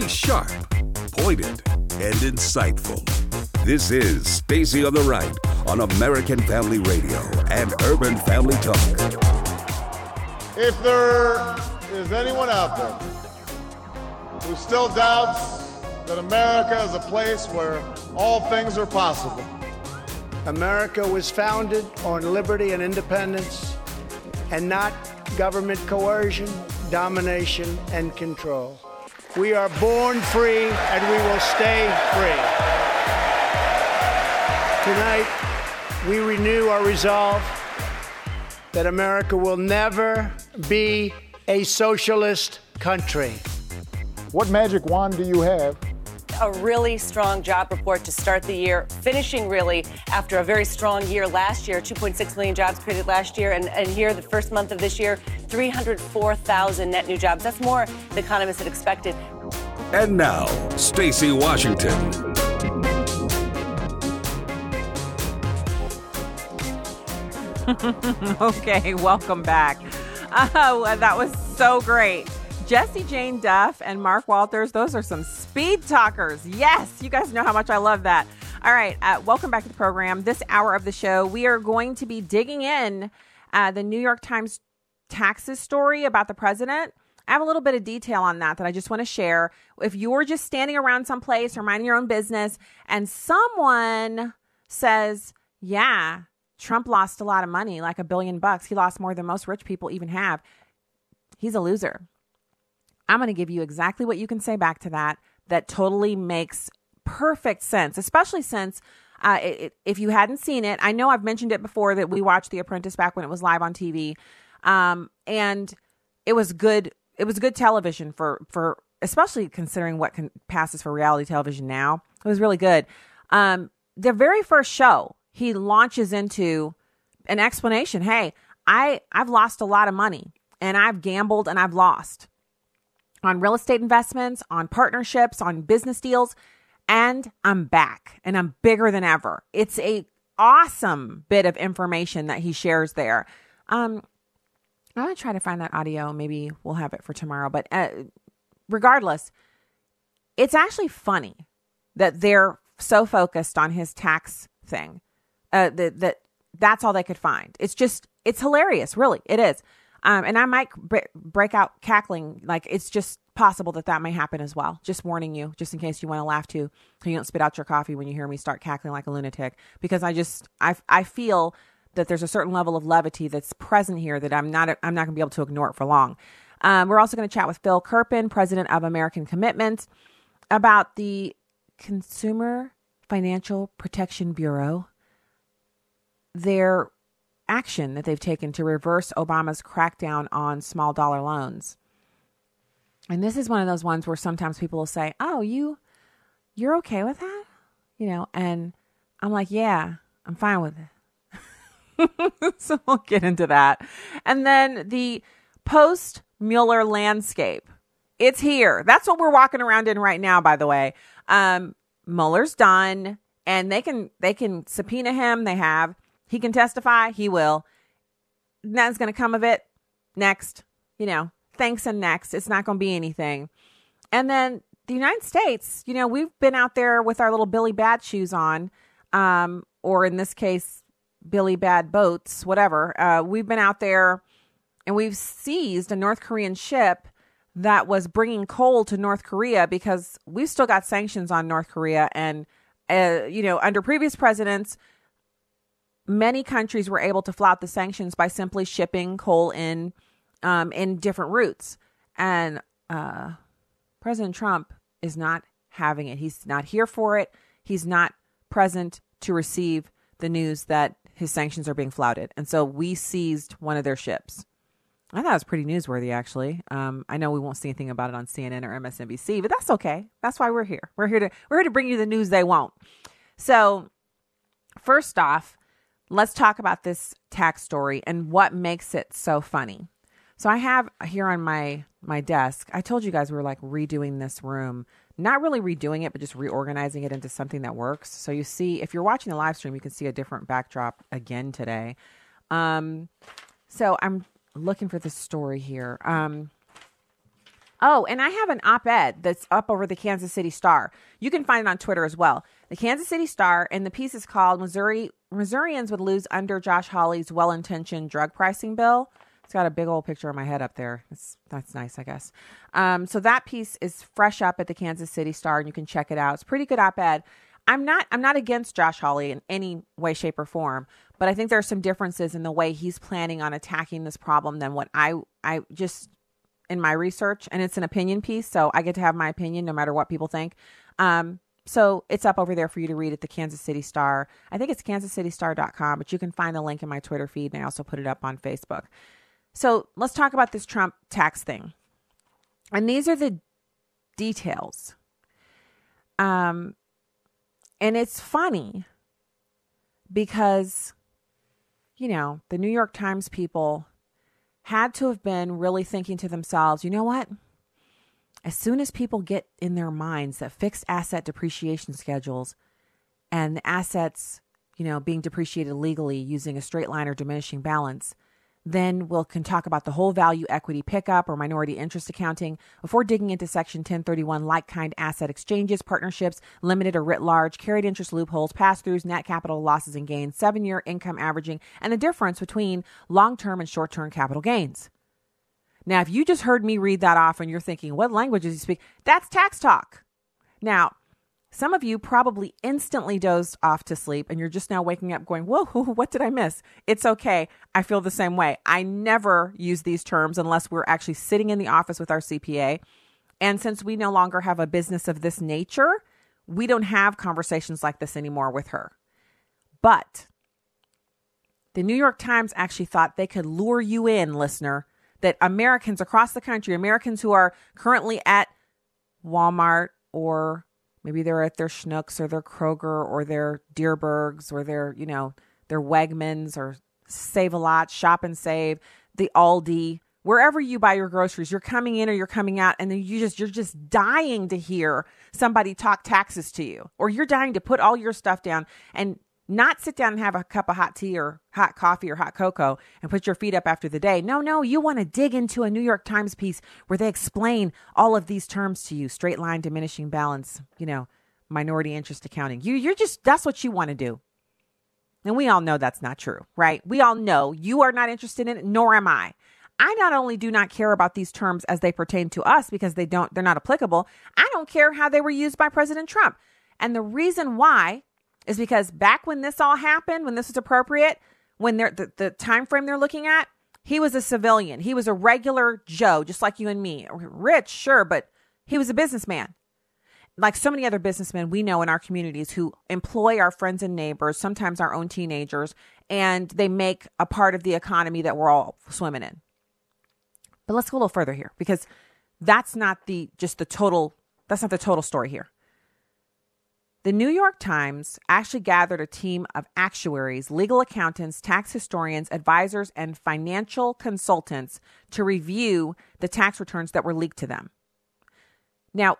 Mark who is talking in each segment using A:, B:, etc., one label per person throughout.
A: She's sharp, pointed, and insightful. This is Stacy on the Right on American Family Radio and Urban Family Talk.
B: If there is anyone out there who still doubts that America is a place where all things are possible,
C: America was founded on liberty and independence and not government coercion, domination, and control. We are born free and we will stay free. Tonight, we renew our resolve that America will never be a socialist country.
B: what magic wand do you have
D: a really strong job report to start the year, finishing really after a very strong year last year 2.6 million jobs created last year. And, and here, the first month of this year, 304,000 net new jobs. That's more than economists had expected.
A: And now, Stacy Washington.
E: okay, welcome back. Uh, that was so great. Jesse Jane Duff and Mark Walters, those are some speed talkers. Yes, you guys know how much I love that. All right, uh, welcome back to the program. This hour of the show, we are going to be digging in uh, the New York Times taxes story about the president. I have a little bit of detail on that that I just want to share. If you're just standing around someplace or minding your own business and someone says, Yeah, Trump lost a lot of money, like a billion bucks, he lost more than most rich people even have, he's a loser. I'm going to give you exactly what you can say back to that that totally makes perfect sense, especially since uh, it, it, if you hadn't seen it, I know I've mentioned it before that we watched The Apprentice back when it was live on TV, um, and it was good. It was good television for for especially considering what can, passes for reality television now. It was really good. Um, the very first show, he launches into an explanation. Hey, I I've lost a lot of money, and I've gambled and I've lost on real estate investments, on partnerships, on business deals, and I'm back and I'm bigger than ever. It's a awesome bit of information that he shares there. Um, I'm gonna try to find that audio. Maybe we'll have it for tomorrow. But uh, regardless, it's actually funny that they're so focused on his tax thing. Uh, that that that's all they could find. It's just it's hilarious, really. It is. Um, and I might bre- break out cackling. Like it's just possible that that may happen as well. Just warning you, just in case you want to laugh too, so you don't spit out your coffee when you hear me start cackling like a lunatic. Because I just I I feel that there's a certain level of levity that's present here that I'm not I'm not to be able to ignore it for long. Um, we're also going to chat with Phil Kerpen, president of American Commitment, about the Consumer Financial Protection Bureau. Their action that they've taken to reverse Obama's crackdown on small dollar loans. And this is one of those ones where sometimes people will say, "Oh, you you're okay with that?" You know, and I'm like, "Yeah, I'm fine with it." so we'll get into that. And then the post Mueller landscape. It's here. That's what we're walking around in right now, by the way. Um, Mueller's done and they can they can subpoena him. They have he can testify. He will. Nothing's going to come of it. Next, you know, thanks and next. It's not going to be anything. And then the United States, you know, we've been out there with our little Billy Bad shoes on, um, or in this case, Billy Bad boats, whatever. Uh, we've been out there and we've seized a North Korean ship that was bringing coal to North Korea because we've still got sanctions on North Korea. And, uh, you know, under previous presidents, many countries were able to flout the sanctions by simply shipping coal in um, in different routes. And uh, President Trump is not having it. He's not here for it. He's not present to receive the news that his sanctions are being flouted. And so we seized one of their ships. I thought it was pretty newsworthy, actually. Um, I know we won't see anything about it on CNN or MSNBC, but that's okay. That's why we're here. We're here to we're here to bring you the news they won't. So, first off, let's talk about this tax story and what makes it so funny. So I have here on my my desk. I told you guys we were like redoing this room, not really redoing it, but just reorganizing it into something that works. So you see, if you're watching the live stream, you can see a different backdrop again today. Um, so I'm looking for this story here. Um, Oh, and I have an op ed that's up over the Kansas City Star. You can find it on Twitter as well. The Kansas City Star, and the piece is called Missouri Missourians would lose under Josh Hawley's well intentioned drug pricing bill. It's got a big old picture of my head up there. It's, that's nice, I guess. Um, so that piece is fresh up at the Kansas City Star, and you can check it out. It's pretty good op ed. I'm not I'm not against Josh Hawley in any way, shape, or form, but I think there are some differences in the way he's planning on attacking this problem than what I I just in my research, and it's an opinion piece, so I get to have my opinion no matter what people think. Um, so it's up over there for you to read at the Kansas City Star. I think it's kansascitystar.com, but you can find the link in my Twitter feed, and I also put it up on Facebook. So let's talk about this Trump tax thing. And these are the details. Um, and it's funny because, you know, the New York Times people had to have been really thinking to themselves, you know what? As soon as people get in their minds that fixed asset depreciation schedules and assets, you know, being depreciated legally using a straight line or diminishing balance – then we'll can talk about the whole value equity pickup or minority interest accounting before digging into Section 1031 like kind asset exchanges, partnerships, limited or writ large, carried interest loopholes, pass throughs, net capital losses and gains, seven year income averaging, and the difference between long term and short term capital gains. Now, if you just heard me read that off and you're thinking, what language does he speak? That's tax talk. Now, some of you probably instantly dozed off to sleep and you're just now waking up going, Whoa, what did I miss? It's okay. I feel the same way. I never use these terms unless we're actually sitting in the office with our CPA. And since we no longer have a business of this nature, we don't have conversations like this anymore with her. But the New York Times actually thought they could lure you in, listener, that Americans across the country, Americans who are currently at Walmart or Maybe they're at their Schnucks or their Kroger or their Dierbergs or their, you know, their Wegmans or Save a Lot, Shop and Save, the Aldi, wherever you buy your groceries, you're coming in or you're coming out and then you just you're just dying to hear somebody talk taxes to you or you're dying to put all your stuff down. And not sit down and have a cup of hot tea or hot coffee or hot cocoa and put your feet up after the day. No, no, you want to dig into a New York Times piece where they explain all of these terms to you straight line, diminishing balance, you know, minority interest accounting. You, you're just, that's what you want to do. And we all know that's not true, right? We all know you are not interested in it, nor am I. I not only do not care about these terms as they pertain to us because they don't, they're not applicable. I don't care how they were used by President Trump. And the reason why is because back when this all happened, when this was appropriate, when they're the, the time frame they're looking at, he was a civilian. He was a regular Joe, just like you and me. Rich, sure, but he was a businessman. Like so many other businessmen we know in our communities who employ our friends and neighbors, sometimes our own teenagers, and they make a part of the economy that we're all swimming in. But let's go a little further here because that's not the just the total that's not the total story here. The New York Times actually gathered a team of actuaries, legal accountants, tax historians, advisors, and financial consultants to review the tax returns that were leaked to them. Now,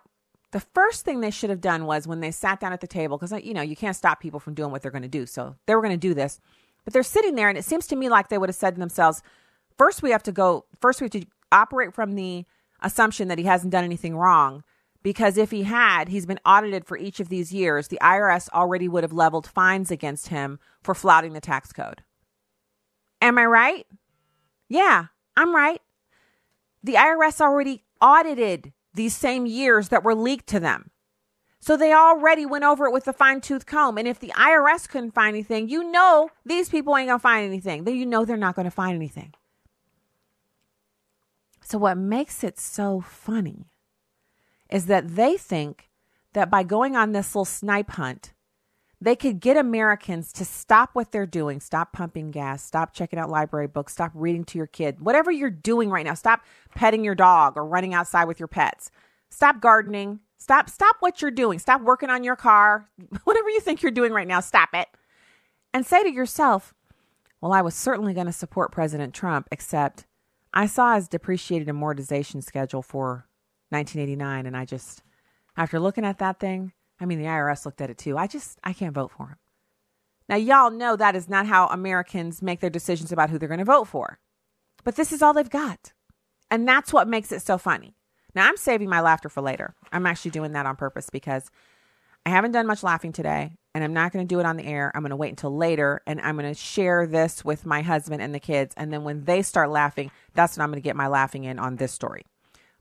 E: the first thing they should have done was when they sat down at the table, because you know you can't stop people from doing what they're going to do, so they were going to do this. But they're sitting there, and it seems to me like they would have said to themselves, first we have to go, first we have to operate from the assumption that he hasn't done anything wrong because if he had, he's been audited for each of these years. The IRS already would have leveled fines against him for flouting the tax code. Am I right? Yeah, I'm right. The IRS already audited these same years that were leaked to them. So they already went over it with a fine tooth comb. And if the IRS couldn't find anything, you know these people ain't going to find anything. Then you know they're not going to find anything. So, what makes it so funny is that they think that by going on this little snipe hunt, they could get Americans to stop what they're doing, stop pumping gas, stop checking out library books, stop reading to your kid, whatever you're doing right now, stop petting your dog or running outside with your pets. Stop gardening. Stop stop what you're doing. Stop working on your car. Whatever you think you're doing right now, stop it. And say to yourself, well, I was certainly going to support President Trump, except I saw his depreciated amortization schedule for 1989. And I just, after looking at that thing, I mean, the IRS looked at it too. I just, I can't vote for him. Now, y'all know that is not how Americans make their decisions about who they're going to vote for. But this is all they've got. And that's what makes it so funny. Now, I'm saving my laughter for later. I'm actually doing that on purpose because I haven't done much laughing today and I'm not going to do it on the air. I'm going to wait until later and I'm going to share this with my husband and the kids. And then when they start laughing, that's when I'm going to get my laughing in on this story.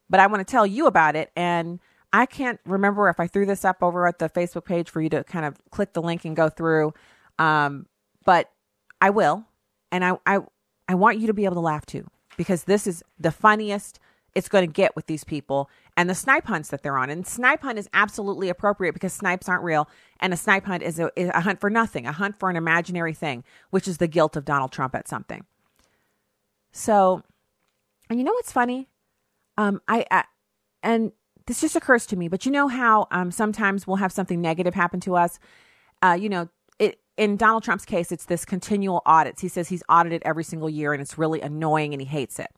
E: But I want to tell you about it. And I can't remember if I threw this up over at the Facebook page for you to kind of click the link and go through. Um, but I will. And I, I, I want you to be able to laugh too, because this is the funniest it's going to get with these people and the snipe hunts that they're on. And snipe hunt is absolutely appropriate because snipes aren't real. And a snipe hunt is a, is a hunt for nothing, a hunt for an imaginary thing, which is the guilt of Donald Trump at something. So, and you know what's funny? Um, I, I and this just occurs to me, but you know how um, sometimes we'll have something negative happen to us. Uh, you know, it, in Donald Trump's case, it's this continual audits. He says he's audited every single year, and it's really annoying, and he hates it.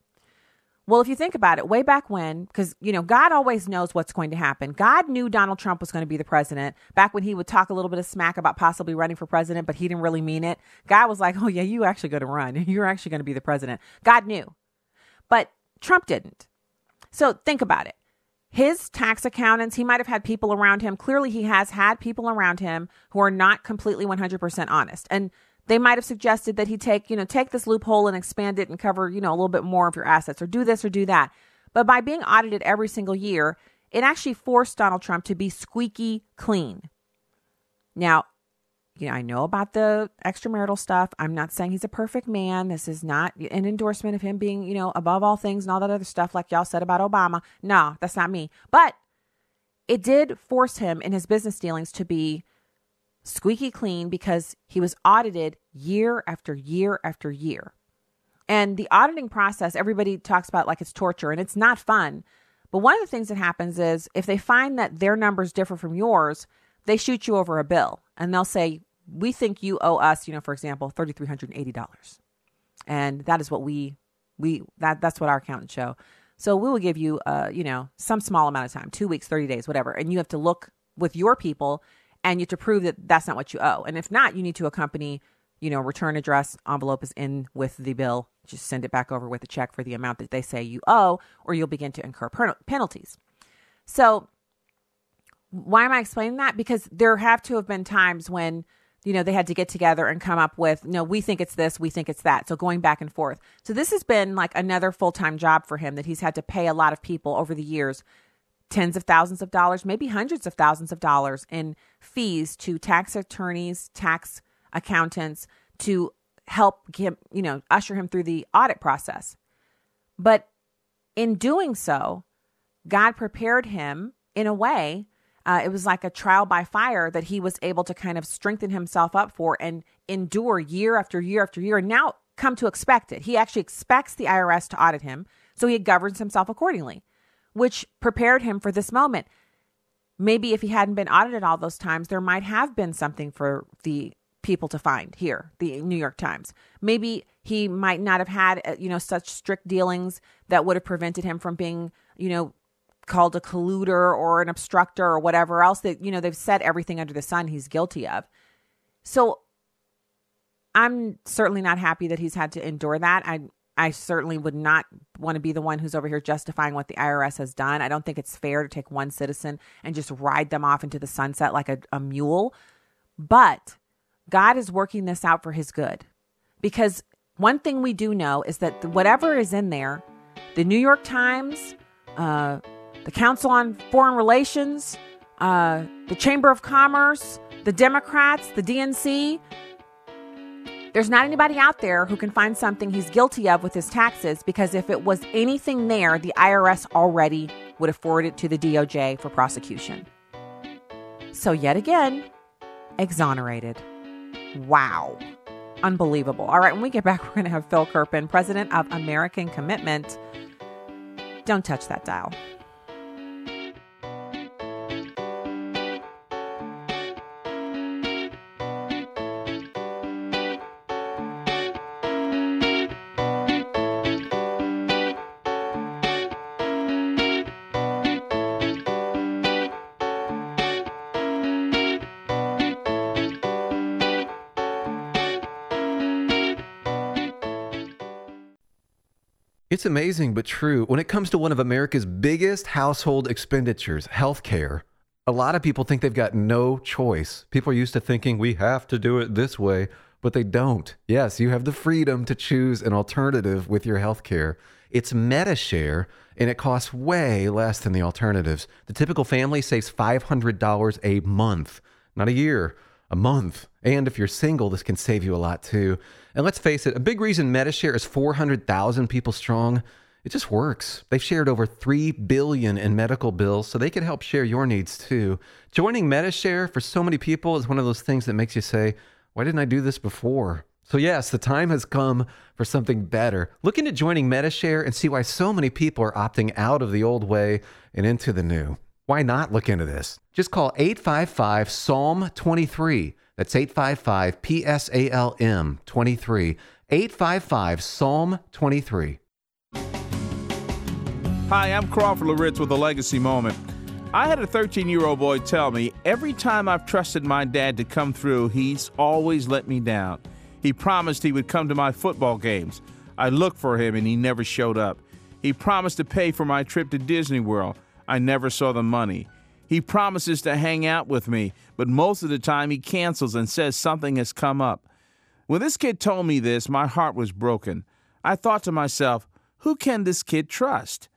E: Well, if you think about it, way back when, because, you know, God always knows what's going to happen. God knew Donald Trump was going to be the president back when he would talk a little bit of smack about possibly running for president, but he didn't really mean it. God was like, oh, yeah, you actually going to run. You're actually going to be the president. God knew. But Trump didn't. So think about it. His tax accountants, he might have had people around him. Clearly, he has had people around him who are not completely 100% honest. And they might have suggested that he take, you know, take this loophole and expand it and cover, you know, a little bit more of your assets or do this or do that. But by being audited every single year, it actually forced Donald Trump to be squeaky clean. Now, you know, I know about the extramarital stuff. I'm not saying he's a perfect man. This is not an endorsement of him being, you know, above all things and all that other stuff like y'all said about Obama. No, that's not me. But it did force him in his business dealings to be squeaky clean because he was audited year after year after year. And the auditing process, everybody talks about like it's torture and it's not fun. But one of the things that happens is if they find that their numbers differ from yours, they shoot you over a bill and they'll say, We think you owe us, you know, for example, $3,380. And that is what we, we, that, that's what our accountants show. So we will give you, uh, you know, some small amount of time, two weeks, 30 days, whatever. And you have to look with your people and you have to prove that that's not what you owe. And if not, you need to accompany, you know, return address envelope is in with the bill. Just send it back over with a check for the amount that they say you owe, or you'll begin to incur penalties. So, why am I explaining that? Because there have to have been times when you know they had to get together and come up with no we think it's this we think it's that so going back and forth so this has been like another full-time job for him that he's had to pay a lot of people over the years tens of thousands of dollars, maybe hundreds of thousands of dollars in fees to tax attorneys, tax accountants to help him, you know, usher him through the audit process. But in doing so, God prepared him in a way. Uh, it was like a trial by fire that he was able to kind of strengthen himself up for and endure year after year after year. And now come to expect it. He actually expects the IRS to audit him, so he governs himself accordingly which prepared him for this moment. Maybe if he hadn't been audited all those times, there might have been something for the people to find here, the New York Times. Maybe he might not have had, uh, you know, such strict dealings that would have prevented him from being, you know, called a colluder or an obstructor or whatever else that, you know, they've said everything under the sun he's guilty of. So I'm certainly not happy that he's had to endure that. I I certainly would not want to be the one who's over here justifying what the IRS has done. I don't think it's fair to take one citizen and just ride them off into the sunset like a, a mule. But God is working this out for his good. Because one thing we do know is that whatever is in there, the New York Times, uh, the Council on Foreign Relations, uh, the Chamber of Commerce, the Democrats, the DNC, there's not anybody out there who can find something he's guilty of with his taxes because if it was anything there, the IRS already would have forwarded it to the DOJ for prosecution. So, yet again, exonerated. Wow. Unbelievable. All right, when we get back, we're going to have Phil Kerpen, president of American Commitment. Don't touch that dial.
F: It's amazing but true. When it comes to one of America's biggest household expenditures, healthcare, a lot of people think they've got no choice. People are used to thinking we have to do it this way, but they don't. Yes, you have the freedom to choose an alternative with your healthcare. It's Medi-Share, and it costs way less than the alternatives. The typical family saves $500 a month, not a year, a month. And if you're single, this can save you a lot too. And let's face it, a big reason Medi-Share is 400,000 people strong. It just works. They've shared over 3 billion in medical bills, so they can help share your needs too. Joining Medi-Share for so many people is one of those things that makes you say, why didn't I do this before? So yes, the time has come for something better. Look into joining Medi-Share and see why so many people are opting out of the old way and into the new. Why not look into this? Just call 855 Psalm 23. That's 855 P S A L M 23. 855 Psalm 23.
G: Hi, I'm Crawford Loritts with a legacy moment. I had a 13 year old boy tell me every time I've trusted my dad to come through, he's always let me down. He promised he would come to my football games. I looked for him and he never showed up. He promised to pay for my trip to Disney World. I never saw the money. He promises to hang out with me, but most of the time he cancels and says something has come up. When this kid told me this, my heart was broken. I thought to myself, who can this kid trust?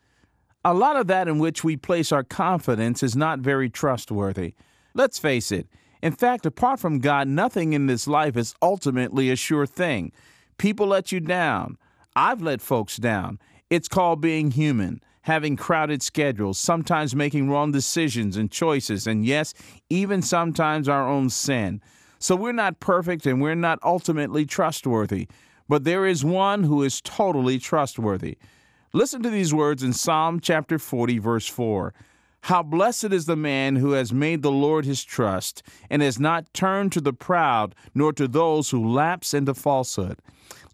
G: A lot of that in which we place our confidence is not very trustworthy. Let's face it. In fact, apart from God, nothing in this life is ultimately a sure thing. People let you down. I've let folks down. It's called being human, having crowded schedules, sometimes making wrong decisions and choices, and yes, even sometimes our own sin. So we're not perfect and we're not ultimately trustworthy. But there is one who is totally trustworthy. Listen to these words in Psalm chapter 40, verse 4. How blessed is the man who has made the Lord his trust, and has not turned to the proud, nor to those who lapse into falsehood.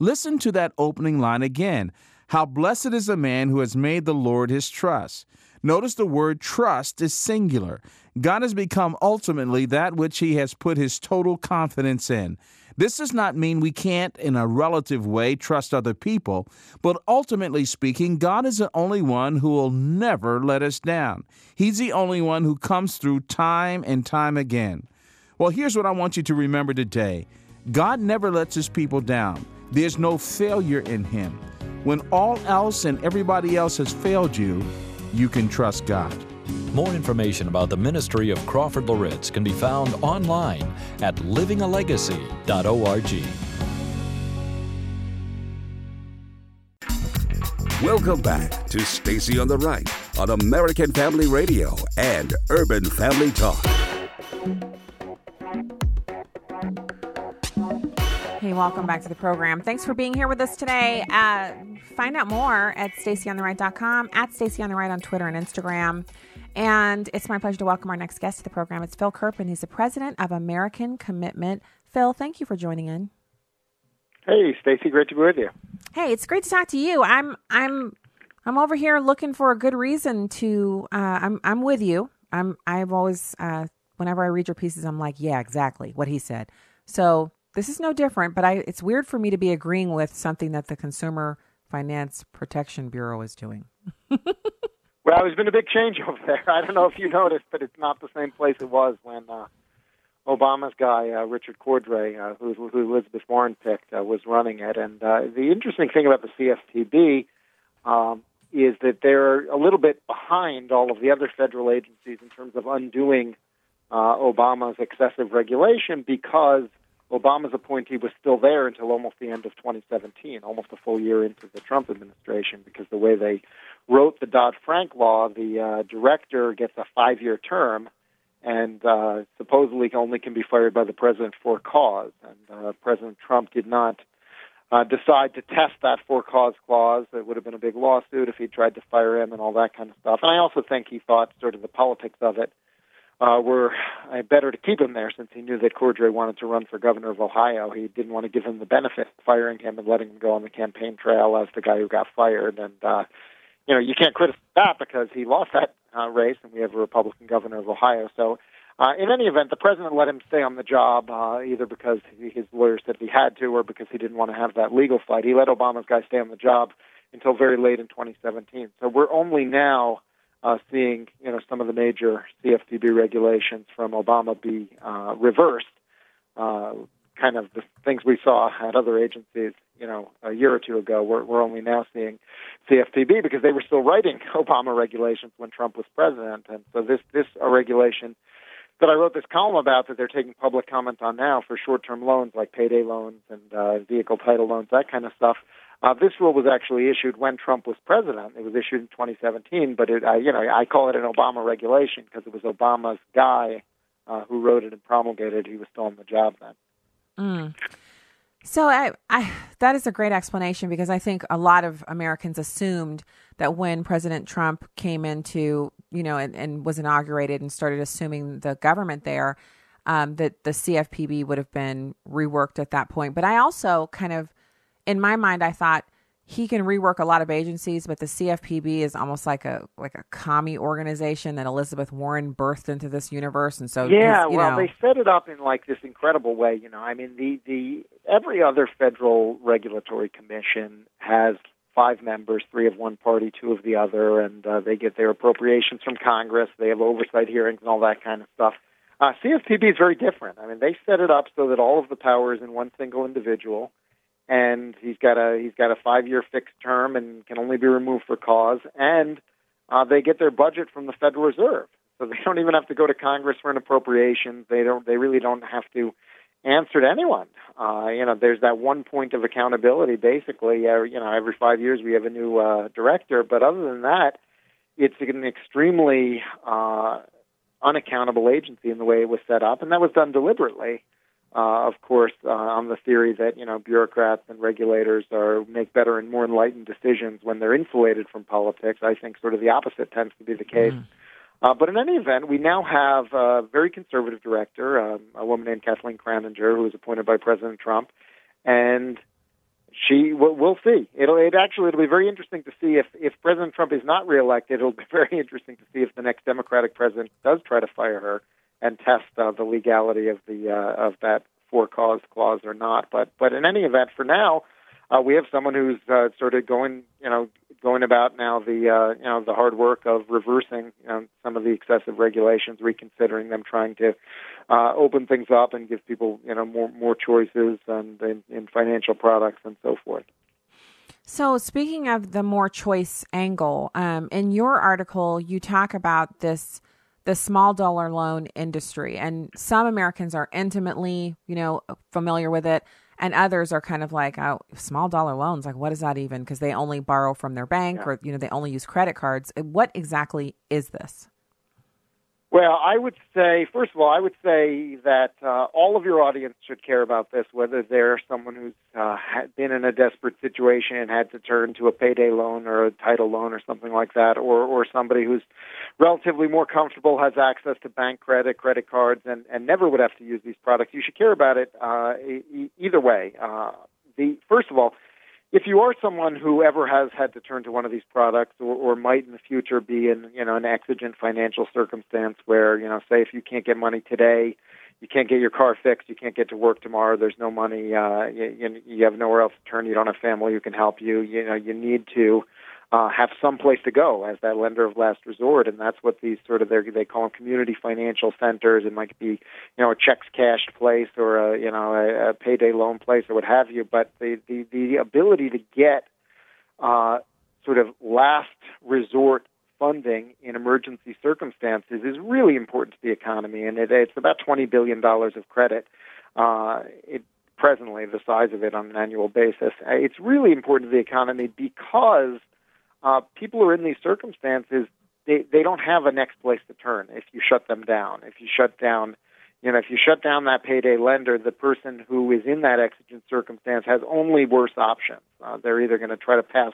G: Listen to that opening line again. How blessed is the man who has made the Lord his trust. Notice the word trust is singular. God has become ultimately that which he has put his total confidence in. This does not mean we can't, in a relative way, trust other people, but ultimately speaking, God is the only one who will never let us down. He's the only one who comes through time and time again. Well, here's what I want you to remember today God never lets his people down, there's no failure in him. When all else and everybody else has failed you, you can trust God.
H: More information about the ministry of Crawford Loritts can be found online at livingalegacy.org.
A: Welcome back to Stacy on the Right on American Family Radio and Urban Family Talk.
E: Welcome back to the program. Thanks for being here with us today. Uh, find out more at stacyontheright.com, at Stacy on the Right on Twitter and Instagram. And it's my pleasure to welcome our next guest to the program. It's Phil Kerpen. He's the president of American Commitment. Phil, thank you for joining in.
I: Hey, Stacy, great to be with you.
E: Hey, it's great to talk to you. I'm I'm I'm over here looking for a good reason to. Uh, I'm I'm with you. I'm I've always uh, whenever I read your pieces, I'm like, yeah, exactly what he said. So this is no different. But I it's weird for me to be agreeing with something that the Consumer Finance Protection Bureau is doing.
I: Well, there's been a big change over there. I don't know if you noticed, but it's not the same place it was when uh, Obama's guy, uh, Richard Cordray, uh, who, who Elizabeth Warren picked, uh, was running it. And uh, the interesting thing about the CFPB um, is that they're a little bit behind all of the other federal agencies in terms of undoing uh, Obama's excessive regulation because Obama's appointee was still there until almost the end of 2017, almost a full year into the Trump administration, because the way they wrote the Dodd Frank law, the uh, director gets a five year term and uh, supposedly only can be fired by the president for cause. And uh, President Trump did not uh, decide to test that for cause clause. It would have been a big lawsuit if he tried to fire him and all that kind of stuff. And I also think he thought sort of the politics of it uh, were better to keep him there since he knew that Cordray wanted to run for governor of Ohio. He didn't want to give him the benefit of firing him and letting him go on the campaign trail as the guy who got fired. And uh, you know, you can't criticize that because he lost that uh, race, and we have a Republican governor of Ohio. So, uh, in any event, the president let him stay on the job uh, either because his lawyers said he had to, or because he didn't want to have that legal fight. He let Obama's guy stay on the job until very late in 2017. So we're only now uh, seeing you know some of the major CFPB regulations from Obama be uh, reversed. Uh, kind of the things we saw at other agencies, you know, a year or two ago. We're, we're only now seeing CFPB because they were still writing Obama regulations when Trump was president, and so this this a regulation that I wrote this column about that they're taking public comment on now for short-term loans like payday loans and uh, vehicle title loans, that kind of stuff. Uh, this rule was actually issued when Trump was president. It was issued in 2017, but it, uh, you know, I call it an Obama regulation because it was Obama's guy uh, who wrote it and promulgated. He was still on the job then.
E: Mm. So I, I, that is a great explanation because I think a lot of Americans assumed that when President Trump came into, you know, and, and was inaugurated and started assuming the government there, um, that the CFPB would have been reworked at that point. But I also kind of in my mind, I thought he can rework a lot of agencies, but the CFPB is almost like a like a commie organization that Elizabeth Warren birthed into this universe, and so
I: yeah, well,
E: know,
I: they set it up in like this incredible way. You know, I mean, the the every other federal regulatory commission has five members, three of one party, two of the other, and uh, they get their appropriations from Congress. They have oversight hearings and all that kind of stuff. Uh, CFPB is very different. I mean, they set it up so that all of the power is in one single individual and he's got a he's got a five year fixed term and can only be removed for cause and uh, they get their budget from the Federal Reserve. So they don't even have to go to Congress for an appropriation. They don't they really don't have to answer to anyone. Uh, you know there's that one point of accountability basically. Uh, you know every five years we have a new uh, director. But other than that it's an extremely uh, unaccountable agency in the way it was set up and that was done deliberately uh, of course, uh, on the theory that you know bureaucrats and regulators are make better and more enlightened decisions when they're insulated from politics. I think sort of the opposite tends to be the case. Mm. Uh, but in any event, we now have a very conservative director, um, a woman named Kathleen Kraninger, who was appointed by President Trump, and she we'll, we'll see. It'll it actually it'll be very interesting to see if if President Trump is not reelected. It'll be very interesting to see if the next Democratic president does try to fire her and test uh, the legality of the uh, of that for cause clause or not. But but in any event, for now, uh, we have someone who's uh, sort of going you know going about now the uh, you know the hard work of reversing you know, some of the excessive regulations, reconsidering them, trying to uh, open things up and give people you know more more choices and in, in financial products and so forth.
E: So, speaking of the more choice angle, um, in your article, you talk about this the small dollar loan industry. And some Americans are intimately, you know, familiar with it. And others are kind of like, oh, small dollar loans, like what is that even? Because they only borrow from their bank yeah. or, you know, they only use credit cards. What exactly is this?
I: Well, I would say, first of all, I would say that uh, all of your audience should care about this, whether they're someone who's uh, been in a desperate situation and had to turn to a payday loan or a title loan or something like that, or, or somebody who's relatively more comfortable, has access to bank credit, credit cards, and, and never would have to use these products. You should care about it uh, e- either way. Uh, the First of all, if you are someone who ever has had to turn to one of these products or, or might in the future be in you know an exigent financial circumstance where you know say if you can't get money today you can't get your car fixed you can't get to work tomorrow there's no money uh you, you have nowhere else to turn you don't have family who can help you you know you need to uh, have some place to go as that lender of last resort, and that's what these sort of they call them community financial centers. It might be you know a checks cashed place or a you know a, a payday loan place or what have you. But the the, the ability to get uh, sort of last resort funding in emergency circumstances is really important to the economy, and it, it's about twenty billion dollars of credit. Uh, it, presently, the size of it on an annual basis. It's really important to the economy because uh, people who are in these circumstances, they, they don't have a next place to turn if you shut them down. If you shut down, you know, if you shut down that payday lender, the person who is in that exigent circumstance has only worse options. Uh, they're either going to try to pass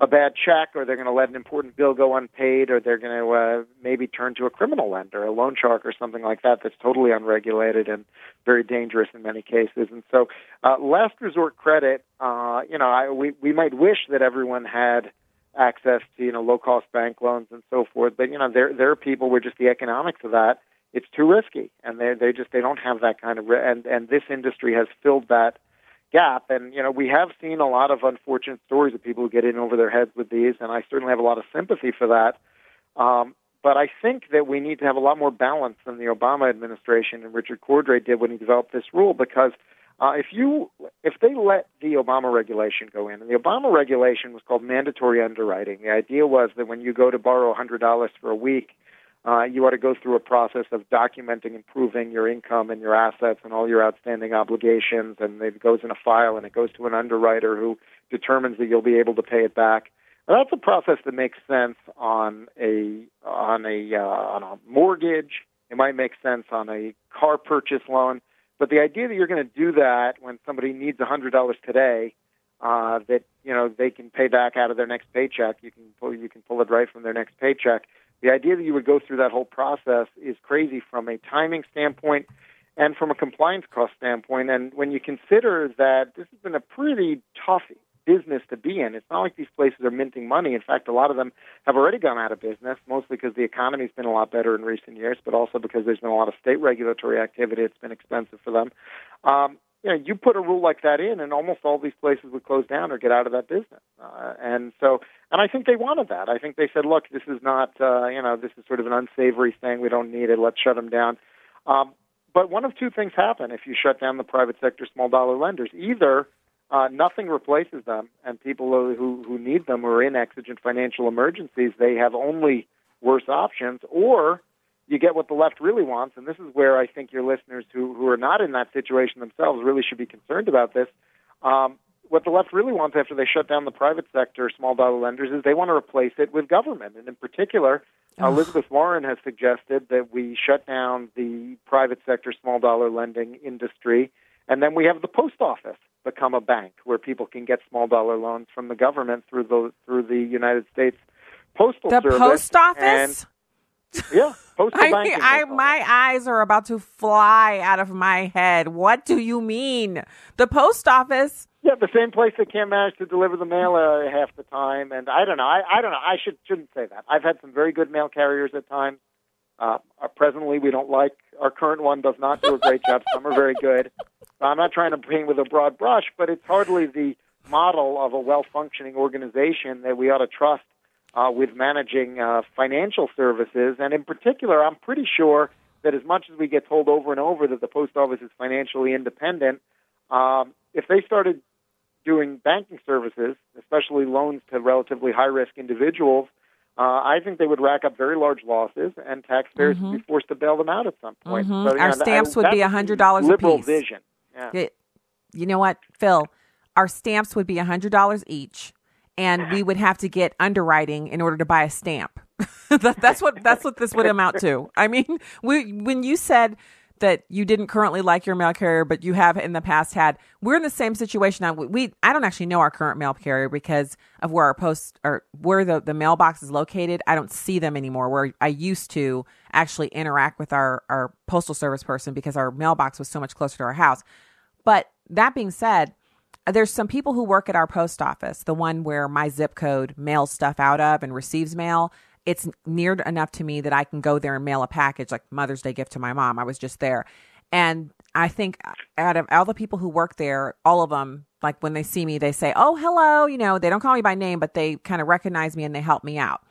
I: a bad check, or they're going to let an important bill go unpaid, or they're going to uh, maybe turn to a criminal lender, a loan shark, or something like that that's totally unregulated and very dangerous in many cases. And so, uh, last resort credit, uh, you know, I, we we might wish that everyone had access to you know low cost bank loans and so forth. But you know there there are people where just the economics of that it's too risky, and they they just they don't have that kind of and and this industry has filled that gap. And you know, we have seen a lot of unfortunate stories of people who get in over their heads with these, and I certainly have a lot of sympathy for that. Um, but I think that we need to have a lot more balance than the Obama administration and Richard Cordray did when he developed this rule because uh, if you if they let the Obama regulation go in, and the Obama regulation was called mandatory underwriting. The idea was that when you go to borrow $100 for a week, uh, you ought to go through a process of documenting and proving your income and your assets and all your outstanding obligations, and it goes in a file and it goes to an underwriter who determines that you'll be able to pay it back. And that's a process that makes sense on a on a uh, on a mortgage. It might make sense on a car purchase loan but the idea that you're going to do that when somebody needs a hundred dollars today, uh, that you know they can pay back out of their next paycheck, you can pull you can pull it right from their next paycheck. The idea that you would go through that whole process is crazy from a timing standpoint and from a compliance cost standpoint. And when you consider that this has been a pretty tough business to be in. It's not like these places are minting money. In fact, a lot of them have already gone out of business, mostly because the economy's been a lot better in recent years, but also because there's been a lot of state regulatory activity. It's been expensive for them. Um, you know, you put a rule like that in, and almost all these places would close down or get out of that business. Uh, and so, and I think they wanted that. I think they said, look, this is not, uh, you know, this is sort of an unsavory thing. We don't need it. Let's shut them down. Um, but one of two things happen if you shut down the private sector small dollar lenders. Either uh, nothing replaces them, and people who who need them are in exigent financial emergencies. They have only worse options, or you get what the left really wants, and this is where I think your listeners who who are not in that situation themselves really should be concerned about this. Um, what the left really wants after they shut down the private sector small dollar lenders is they want to replace it with government, and in particular. Elizabeth Warren has suggested that we shut down the private sector small dollar lending industry, and then we have the post office become a bank where people can get small dollar loans from the government through the through the United States Postal
E: the
I: Service.
E: post office.
I: And, yeah, postal
E: I,
I: banking.
E: I my eyes are about to fly out of my head. What do you mean? The post office?
I: Yeah, the same place that can't manage to deliver the mail uh, half the time, and I don't know. I, I don't know. I should shouldn't say that. I've had some very good mail carriers at times. Uh, uh presently, we don't like our current one. Does not do a great job. Some are very good. I'm not trying to paint with a broad brush, but it's hardly the model of a well-functioning organization that we ought to trust uh, with managing uh, financial services. And in particular, I'm pretty sure that as much as we get told over and over that the post office is financially independent, um, if they started doing banking services, especially loans to relatively high-risk individuals, uh, I think they would rack up very large losses, and taxpayers
E: Mhm.
I: would be forced to bail them out at some point.
E: Mhm.
I: So,
E: Our
I: know, that-
E: stamps would be
I: that's
E: $100 a
I: liberal vision. Yeah.
E: It- you know what, Phil? Our stamps would be hundred dollars each, and we would have to get underwriting in order to buy a stamp. that, that's what that's what this would amount to. I mean, we when you said that you didn't currently like your mail carrier, but you have in the past had, we're in the same situation. We, we I don't actually know our current mail carrier because of where our post or where the the mailbox is located. I don't see them anymore. Where I used to actually interact with our our postal service person because our mailbox was so much closer to our house. But that being said, there's some people who work at our post office, the one where my zip code mails stuff out of and receives mail. It's near enough to me that I can go there and mail a package, like Mother's Day gift to my mom. I was just there. And I think out of all the people who work there, all of them, like when they see me, they say, Oh, hello. You know, they don't call me by name, but they kind of recognize me and they help me out.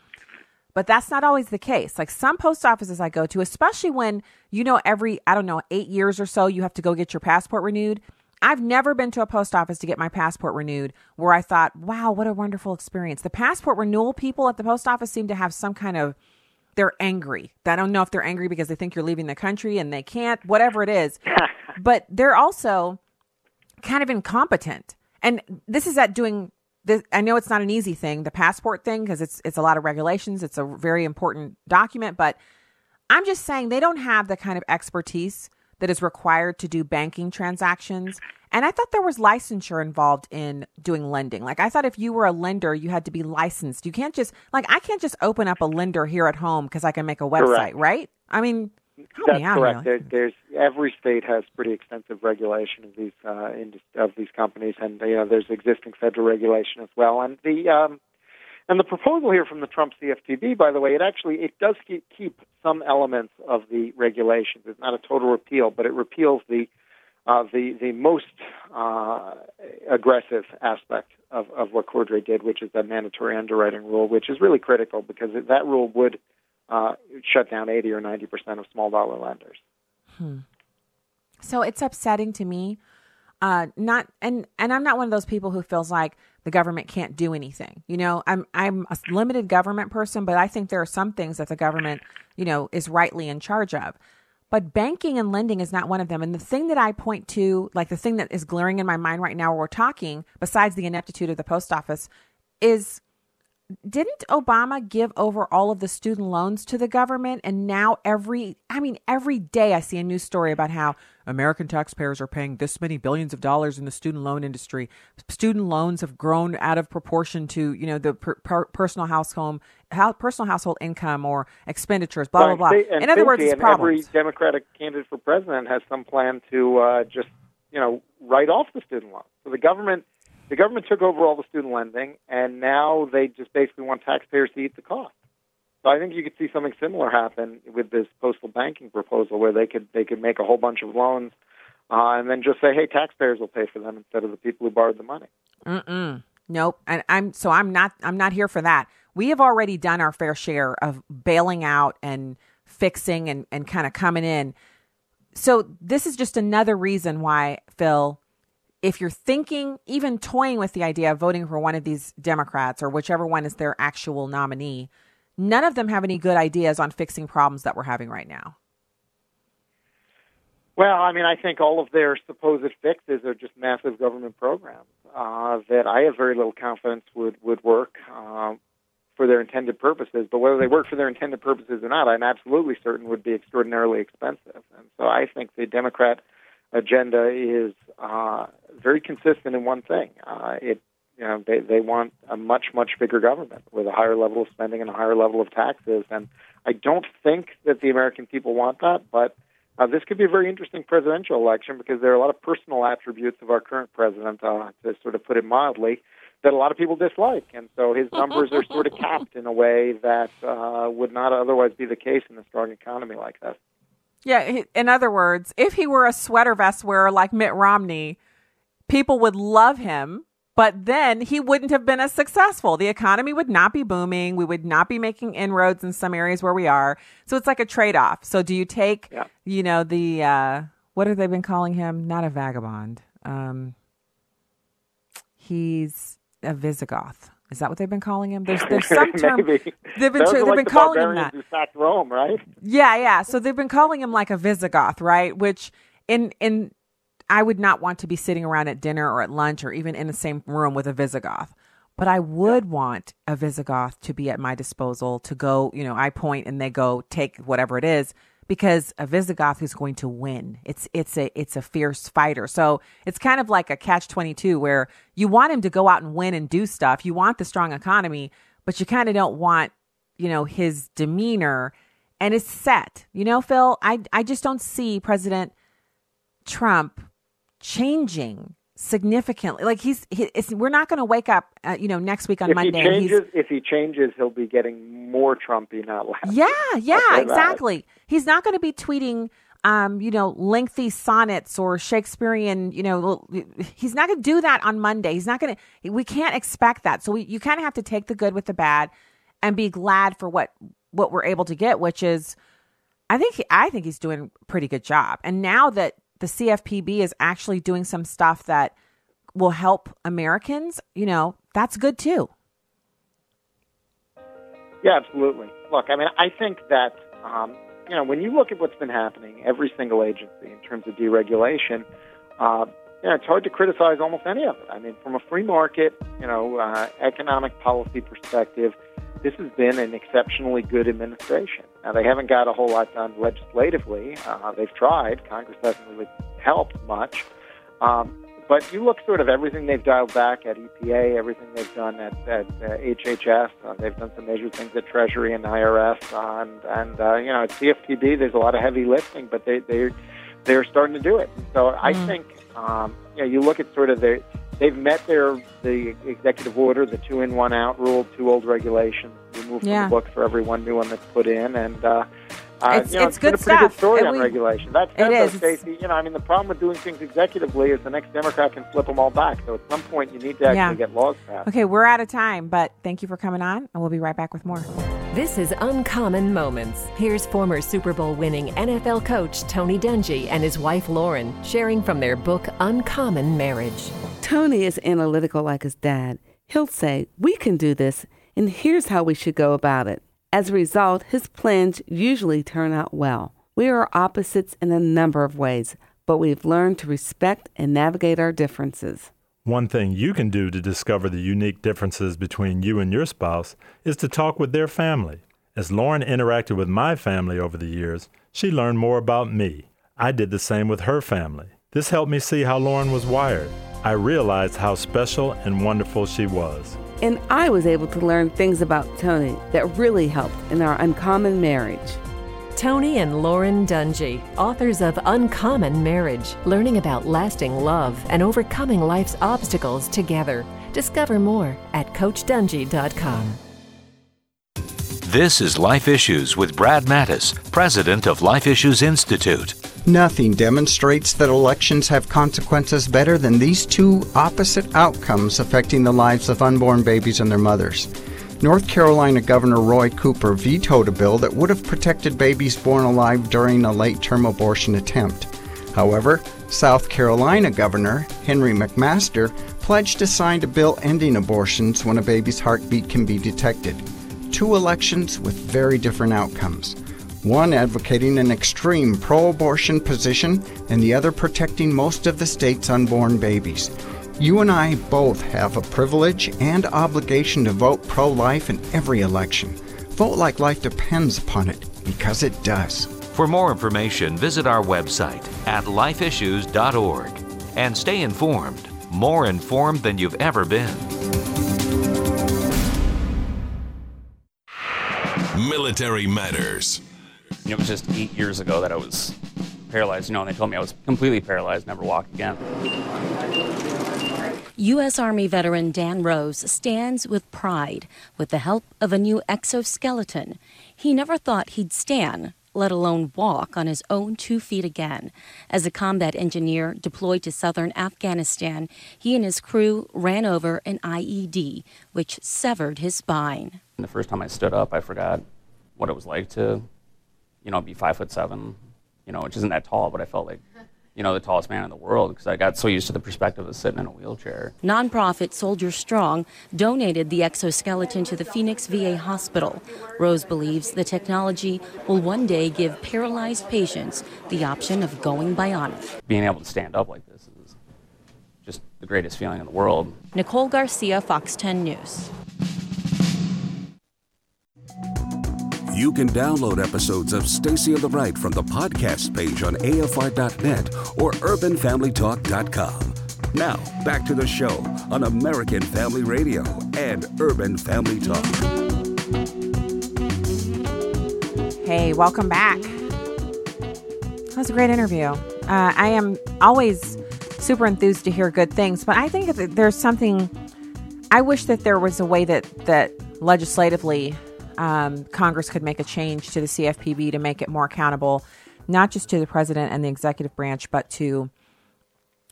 E: But that's not always the case. Like some post offices I go to, especially when, you know, every, I don't know, eight years or so, you have to go get your passport renewed. I've never been to a post office to get my passport renewed where I thought, wow, what a wonderful experience. The passport renewal people at the post office seem to have some kind of, they're angry. I don't know if they're angry because they think you're leaving the country and they can't, whatever it is. but they're also kind of incompetent. And this is at doing this. I know it's not an easy thing, the passport thing, because it's, it's a lot of regulations. It's a very important document, but I'm just saying they don't have the kind of expertise that is required to do banking transactions. And I thought there was licensure involved in doing lending. Like I thought if you were a lender, you had to be licensed. You can't just like I can't just open up a lender here at home because I can make a website,
I: Correct.
E: right? I mean,
I: That's
E: me out
I: correct.
E: here.
I: There, there's every state has pretty extensive regulation of these uh, of these companies, and you know there's existing federal regulation as well. And the um, and the proposal here from the Trump CFPB, by the way, it actually it does keep, keep some elements of the regulations. It's not a total repeal, but it repeals the uh, the the most uh, aggressive aspect of, of what Cordray did, which is that mandatory underwriting rule, which is really critical because that rule would uh, shut down 80 or 90 percent of small dollar lenders.
E: Hmm. So it's upsetting to me. Uh, not and and I'm not one of those people who feels like the government can't do anything. You know, I'm I'm a limited government person, but I think there are some things that the government, you know, is rightly in charge of. But banking and lending is not one of them. And the thing that I point to, like the thing that is glaring in my mind right now while we're talking, besides the ineptitude of the post office, is didn't Obama give over all of the student loans to the government? And now every, I mean, every day I see a news story about how American taxpayers are paying this many billions of dollars in the student loan industry. Student loans have grown out of proportion to, you know, the per, per, personal household, how, personal household income or expenditures, blah, blah, blah. in other words, it's
I: Every Democratic candidate for president has some plan to uh, just, you know, write off the student loan. So the government – the government took over all the student lending, and now they just basically want taxpayers to eat the cost. So I think you could see something similar happen with this postal banking proposal, where they could they could make a whole bunch of loans, uh, and then just say, "Hey, taxpayers will pay for them instead of the people who borrowed the money."
E: Mm-mm. Nope. And I'm so I'm not I'm not here for that. We have already done our fair share of bailing out and fixing and and kind of coming in. So this is just another reason why Phil if you're thinking, even toying with the idea of voting for one of these Democrats or whichever one is their actual nominee, none of them have any good ideas on fixing problems that we're having right now.
I: Well, I mean, I think all of their supposed fixes are just massive government programs uh, that I have very little confidence would would work uh, for their intended purposes. But whether they work for their intended purposes or not, I'm absolutely certain would be extraordinarily expensive. And so I think the Democrat agenda is uh, very consistent in one thing. Uh, it you know they they want a much much bigger government with a higher level of spending and a higher level of taxes. And I don't think that the American people want that, but. Uh, this could be a very interesting presidential election because there are a lot of personal attributes of our current president, uh, to sort of put it mildly, that a lot of people dislike. And so his numbers are sort of capped in a way that uh, would not otherwise be the case in a strong economy like this.
E: Yeah, in other words, if he were a sweater vest wearer like Mitt Romney, people would love him, but then he wouldn't have been as successful. The economy would not be booming. We would not be making inroads in some areas where we are. So it's like a trade off. So do you take, yeah. you know, the, uh, what have they been calling him? Not a vagabond. Um, he's a Visigoth. Is that what they've been calling him? There's there's some term they've
I: been they've like
E: been
I: the
E: calling him that.
I: Rome, right?
E: Yeah, yeah. So they've been calling him like a Visigoth, right? Which in in I would not want to be sitting around at dinner or at lunch or even in the same room with a Visigoth. But I would yeah. want a Visigoth to be at my disposal to go, you know, I point and they go take whatever it is because a Visigoth is going to win. It's it's a it's a fierce fighter. So it's kind of like a catch twenty two where you want him to go out and win and do stuff. You want the strong economy, but you kind of don't want you know his demeanor and it's set. You know, Phil, I I just don't see President Trump changing significantly. Like he's, he, we're not going to wake up, uh, you know, next week on
I: if
E: Monday.
I: He changes, if he changes, he'll be getting more Trumpy, not less.
E: Yeah, yeah, exactly. He's not going to be tweeting. Um, you know, lengthy sonnets or Shakespearean, you know, he's not going to do that on Monday. He's not going to, we can't expect that. So we, you kind of have to take the good with the bad and be glad for what, what we're able to get, which is, I think, I think he's doing a pretty good job. And now that the CFPB is actually doing some stuff that will help Americans, you know, that's good too.
I: Yeah, absolutely. Look, I mean, I think that, um, you know, when you look at what's been happening, every single agency in terms of deregulation, uh, you know, it's hard to criticize almost any of it. I mean, from a free market, you know, uh, economic policy perspective, this has been an exceptionally good administration. Now, they haven't got a whole lot done legislatively. Uh, they've tried. Congress hasn't really helped much. Um, but you look sort of everything they've dialed back at EPA, everything they've done at, at uh, HHS. Uh, they've done some major things at Treasury and IRS, uh, and and uh, you know at CFPB. There's a lot of heavy lifting, but they they they're starting to do it. So I mm. think um, you know you look at sort of their they've met their the executive order, the two in one out rule, two old regulations removed yeah. from the book for every one new one that's put in, and uh, Uh,
E: It's-
I: you know,
E: it's
I: been a pretty
E: stuff.
I: good story
E: And
I: on
E: we-
I: regulation. That's
E: It
I: that, though. Stacy. You know, I mean, the problem with doing things executively is the next Democrat can flip them all back. So at some point, you need to actually
E: Yeah.
I: get laws passed.
E: Okay, we're out of time, but thank you for coming on, and we'll be right back with more.
J: This is Uncommon Moments. Here's former Super Bowl winning NFL coach Tony Dungy and his wife Lauren sharing from their book Uncommon Marriage.
K: Tony is analytical like his dad. He'll say, We can do this, and here's how we should go about it. As a result, his plans usually turn out well. We are opposites in a number of ways, but we've learned to respect and navigate our differences.
L: One thing you can do to discover the unique differences between you and your spouse is to talk with their family. As Lauren interacted with my family over the years, she learned more about me. I did the same with her family. This helped me see how Lauren was wired. I realized how special and wonderful she was.
K: And I was able to learn things about Tony that really helped in our uncommon marriage.
J: Tony and Lauren Dungy, authors of Uncommon Marriage, learning about lasting love and overcoming life's obstacles together. Discover more at CoachDungy.com.
M: This is Life Issues with Brad Mattes, president of Life Issues Institute.
N: Nothing demonstrates that elections have consequences better than these two opposite outcomes affecting the lives of unborn babies and their mothers. North Carolina Governor Roy Cooper vetoed a bill that would have protected babies born alive during a late term abortion attempt. However, South Carolina Governor Henry McMaster pledged to sign a bill ending abortions when a baby's heartbeat can be detected. Two elections with very different outcomes. One advocating an extreme pro abortion position, and the other protecting most of the state's unborn babies. You and I both have a privilege and obligation to vote pro life in every election. Vote like life depends upon it, because it does.
M: For more information, visit our website at lifeissues.org and stay informed, more informed than you've ever been.
O: Military Matters.
P: And it was just eight years ago that I was paralyzed, you know, and they told me I was completely paralyzed, never walk again.
Q: U.S. Army veteran Dan Rose stands with pride with the help of a new exoskeleton. He never thought he'd stand, let alone walk, on his own two feet again. As a combat engineer deployed to southern Afghanistan, he and his crew ran over an IED, which severed his spine.
P: And the first time I stood up, I forgot what it was like to, you know, be five foot seven, you know, which isn't that tall, but I felt like, you know, the tallest man in the world because I got so used to the perspective of sitting in a wheelchair.
Q: Nonprofit Soldier Strong donated the exoskeleton to the Phoenix VA hospital. Rose believes the technology will one day give paralyzed patients the option of going bionic.
P: Being able to stand up like this is just the greatest feeling in the world.
Q: Nicole Garcia, Fox 10 News.
A: You can download episodes of Stacy on the Right from the podcast page on AFR.net or UrbanFamilyTalk.com. Now, back to the show on American Family Radio and Urban Family Talk.
E: Hey, welcome back. That was a great interview. Uh, I am always super enthused to hear good things, but I think there's something. I wish that there was a way that that legislatively um, Congress could make a change to the CFPB to make it more accountable, not just to the president and the executive branch, but to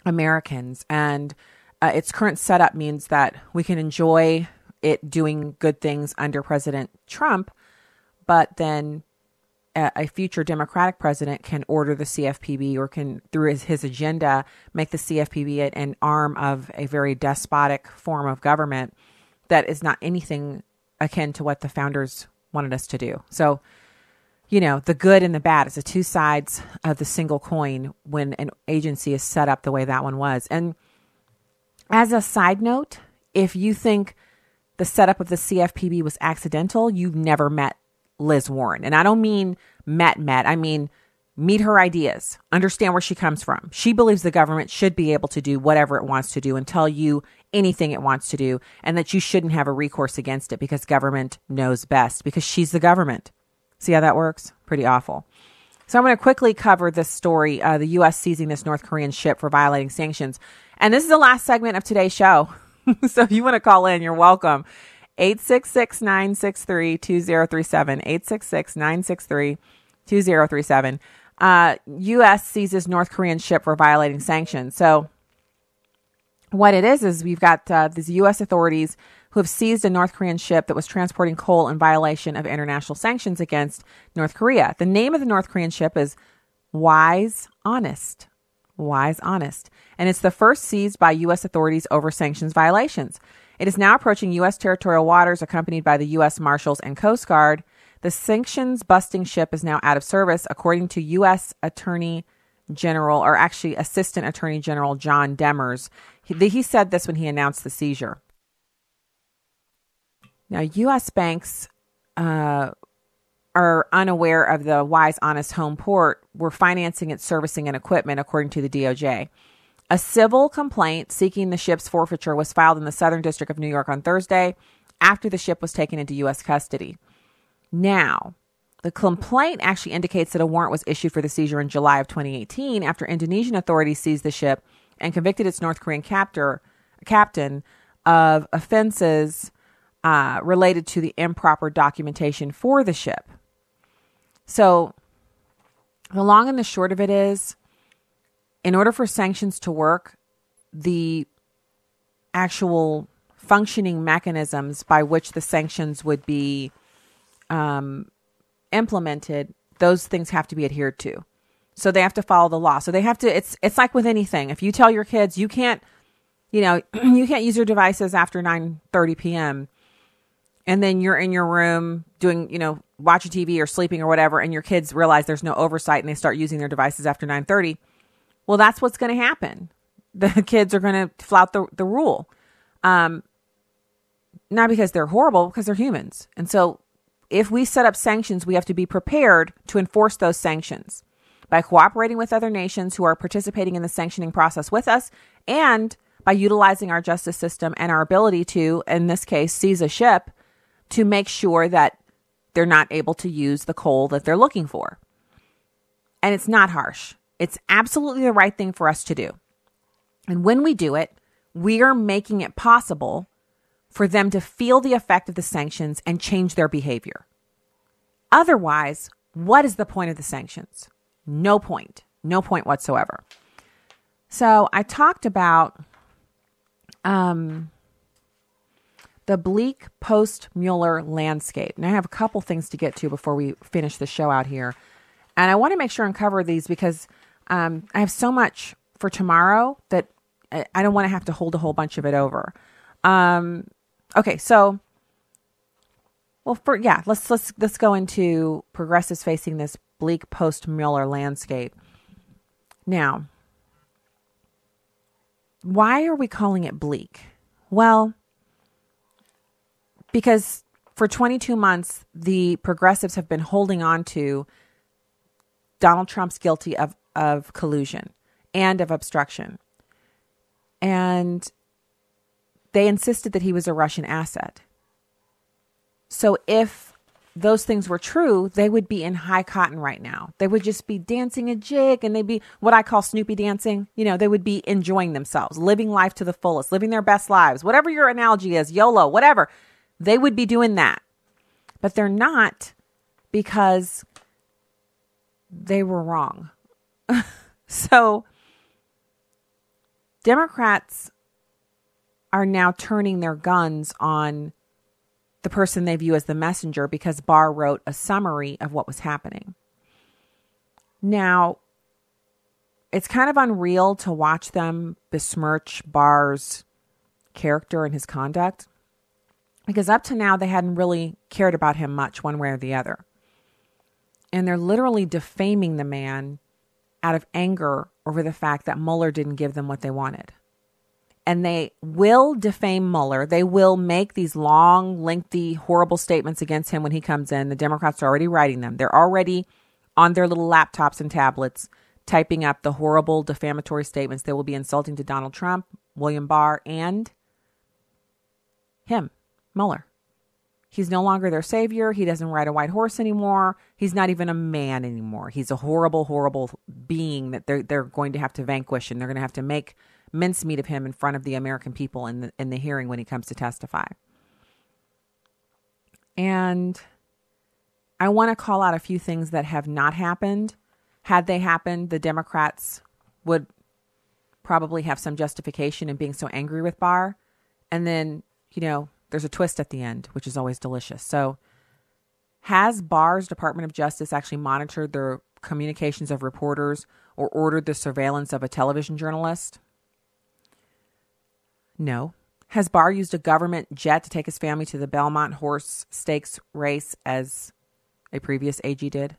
E: Americans. And uh, its current setup means that we can enjoy it doing good things under President Trump, but then a, future Democratic president can order the CFPB or can, through his, his agenda, make the CFPB an arm of a very despotic form of government that is not anything akin to what the founders wanted us to do. So, you know, the good and the bad is the two sides of the single coin when an agency is set up the way that one was. And as a side note, if you think the setup of the CFPB was accidental, you've never met Liz Warren. And I don't mean met, met. I mean, meet her ideas, understand where she comes from. She believes the government should be able to do whatever it wants to do and tell you anything it wants to do, and that you shouldn't have a recourse against it because government knows best, because she's the government. See how that works? Pretty awful. So I'm going to quickly cover this story uh, the U.S. seizing this North Korean ship for violating sanctions. And this is the last segment of today's show. so if you want to call in, you're welcome. 866 963 2037. 866 963 2037. Uh, U.S. seizes North Korean ship for violating sanctions. So, what it is is we've got uh, these U.S. authorities who have seized a North Korean ship that was transporting coal in violation of international sanctions against North Korea. The name of the North Korean ship is Wise Honest. Wise Honest. And it's the first seized by U.S. authorities over sanctions violations. It is now approaching U.S. territorial waters, accompanied by the U.S. Marshals and Coast Guard. The sanctions busting ship is now out of service, according to U.S. Attorney General, or actually Assistant Attorney General John Demers. He, he said this when he announced the seizure. Now, U.S. banks uh, are unaware of the Wise Honest Home Port were financing its servicing and equipment, according to the DOJ. A civil complaint seeking the ship's forfeiture was filed in the Southern District of New York on Thursday after the ship was taken into U.S. custody. Now, the complaint actually indicates that a warrant was issued for the seizure in July of 2018 after Indonesian authorities seized the ship and convicted its North Korean captor, captain of offenses uh, related to the improper documentation for the ship. So, the long and the short of it is in order for sanctions to work, the actual functioning mechanisms by which the sanctions would be um, implemented, those things have to be adhered to. So they have to follow the law. So they have to. It's it's like with anything. If you tell your kids you can't, you know, you can't use your devices after nine thirty p.m. and then you're in your room doing, you know, watching TV or sleeping or whatever, and your kids realize there's no oversight and they start using their devices after nine thirty. Well, that's what's going to happen. The kids are going to flout the the rule. Um, not because they're horrible, because they're humans. And so if we set up sanctions, we have to be prepared to enforce those sanctions by cooperating with other nations who are participating in the sanctioning process with us and by utilizing our justice system and our ability to, in this case, seize a ship to make sure that they're not able to use the coal that they're looking for. And it's not harsh. It's absolutely the right thing for us to do. And when we do it, we are making it possible for them to feel the effect of the sanctions and change their behavior. Otherwise, what is the point of the sanctions? No point. No point whatsoever. So I talked about um, the bleak post Mueller landscape. Now I have a couple things to get to before we finish the show out here. And I want to make sure and cover these because um, I have so much for tomorrow that I don't want to have to hold a whole bunch of it over. Um, Okay, so well, for yeah, let's let's let's go into progressives facing this bleak post Mueller landscape. Now, why are we calling it bleak? Well, because for 22 months, the progressives have been holding on to Donald Trump's guilty of, of collusion and of obstruction. And they insisted that he was a Russian asset. So if those things were true, they would be in high cotton right now. They would just be dancing a jig and they'd be what I call Snoopy dancing. You know, they would be enjoying themselves, living life to the fullest, living their best lives, whatever your analogy is, YOLO, whatever. They would be doing that. But they're not because they were wrong. so Democrats are now turning their guns on the person they view as the messenger because Barr wrote a summary of what was happening. Now, it's kind of unreal to watch them besmirch Barr's character and his conduct because up to now they hadn't really cared about him much one way or the other. And they're literally defaming the man out of anger over the fact that Mueller didn't give them what they wanted and they will defame Mueller. They will make these long, lengthy, horrible statements against him when he comes in. The Democrats are already writing them. They're already on their little laptops and tablets typing up the horrible defamatory statements that will be insulting to Donald Trump, William Barr, and him, Mueller. He's no longer their savior. He doesn't ride a white horse anymore. He's not even a man anymore. He's a horrible, horrible being that they're, they're going to have to vanquish and they're going to have to make mincemeat of him in front of the American people in the, in the hearing when he comes to testify. And I want to call out a few things that have not happened. Had they happened, the Democrats would probably have some justification in being so angry with Barr. And then, you know, there's a twist at the end, which is always delicious. So, has Barr's Department of Justice actually monitored the communications of reporters or ordered the surveillance of a television journalist? No. Has Barr used a government jet to take his family to the Belmont Horse Stakes race as a previous AG did?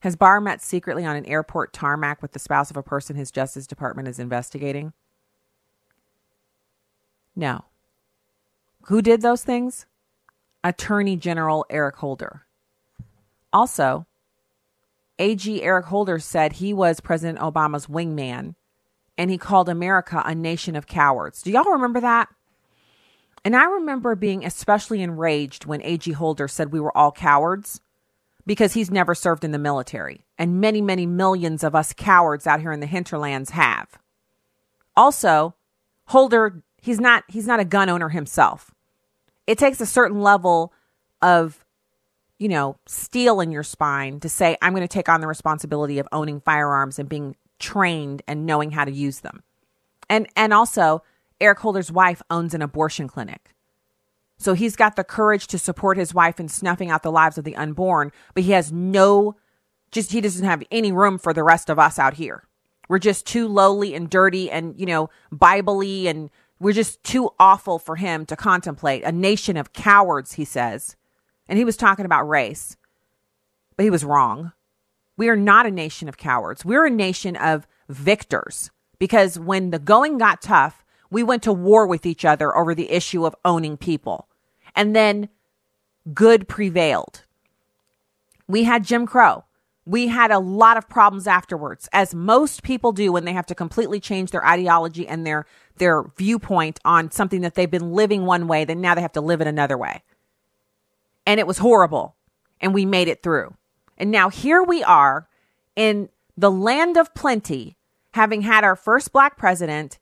E: Has Barr met secretly on an airport tarmac with the spouse of a person his Justice Department is investigating? No. Who did those things? Attorney General Eric Holder. Also, AG Eric Holder said he was President Obama's wingman and he called America a nation of cowards. Do y'all remember that? And I remember being especially enraged when AG Holder said we were all cowards because he's never served in the military. And many, many millions of us cowards out here in the hinterlands have. Also, Holder, he's not he's not a gun owner himself. It takes a certain level of you know, steel in your spine to say, I'm going to take on the responsibility of owning firearms and being trained and knowing how to use them. And and also, Eric Holder's wife owns an abortion clinic. So he's got the courage to support his wife in snuffing out the lives of the unborn, but he has no just he doesn't have any room for the rest of us out here. We're just too lowly and dirty and, you know, biblically and we're just too awful for him to contemplate. A nation of cowards, he says. And he was talking about race. But he was wrong. We are not a nation of cowards. We're a nation of victors because when the going got tough, we went to war with each other over the issue of owning people. And then good prevailed. We had Jim Crow. We had a lot of problems afterwards, as most people do when they have to completely change their ideology and their their viewpoint on something that they've been living one way, then now they have to live it another way. And it was horrible. And we made it through. And now here we are in the land of plenty, having had our first black president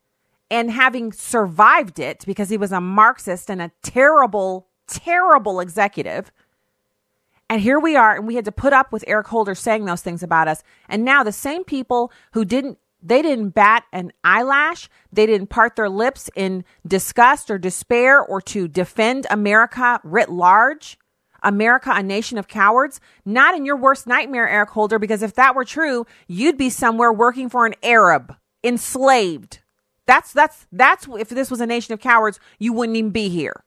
E: and having survived it because he was a Marxist and a terrible, terrible executive. And here we are, and we had to put up with Eric Holder saying those things about us. And now the same people who didn't, they didn't bat an eyelash, they didn't part their lips in disgust or despair or to defend America writ large. America a nation of cowards? Not in your worst nightmare, Eric Holder, because if that were true, you'd be somewhere working for an Arab, enslaved. That's that's that's if this was a nation of cowards, you wouldn't even be here.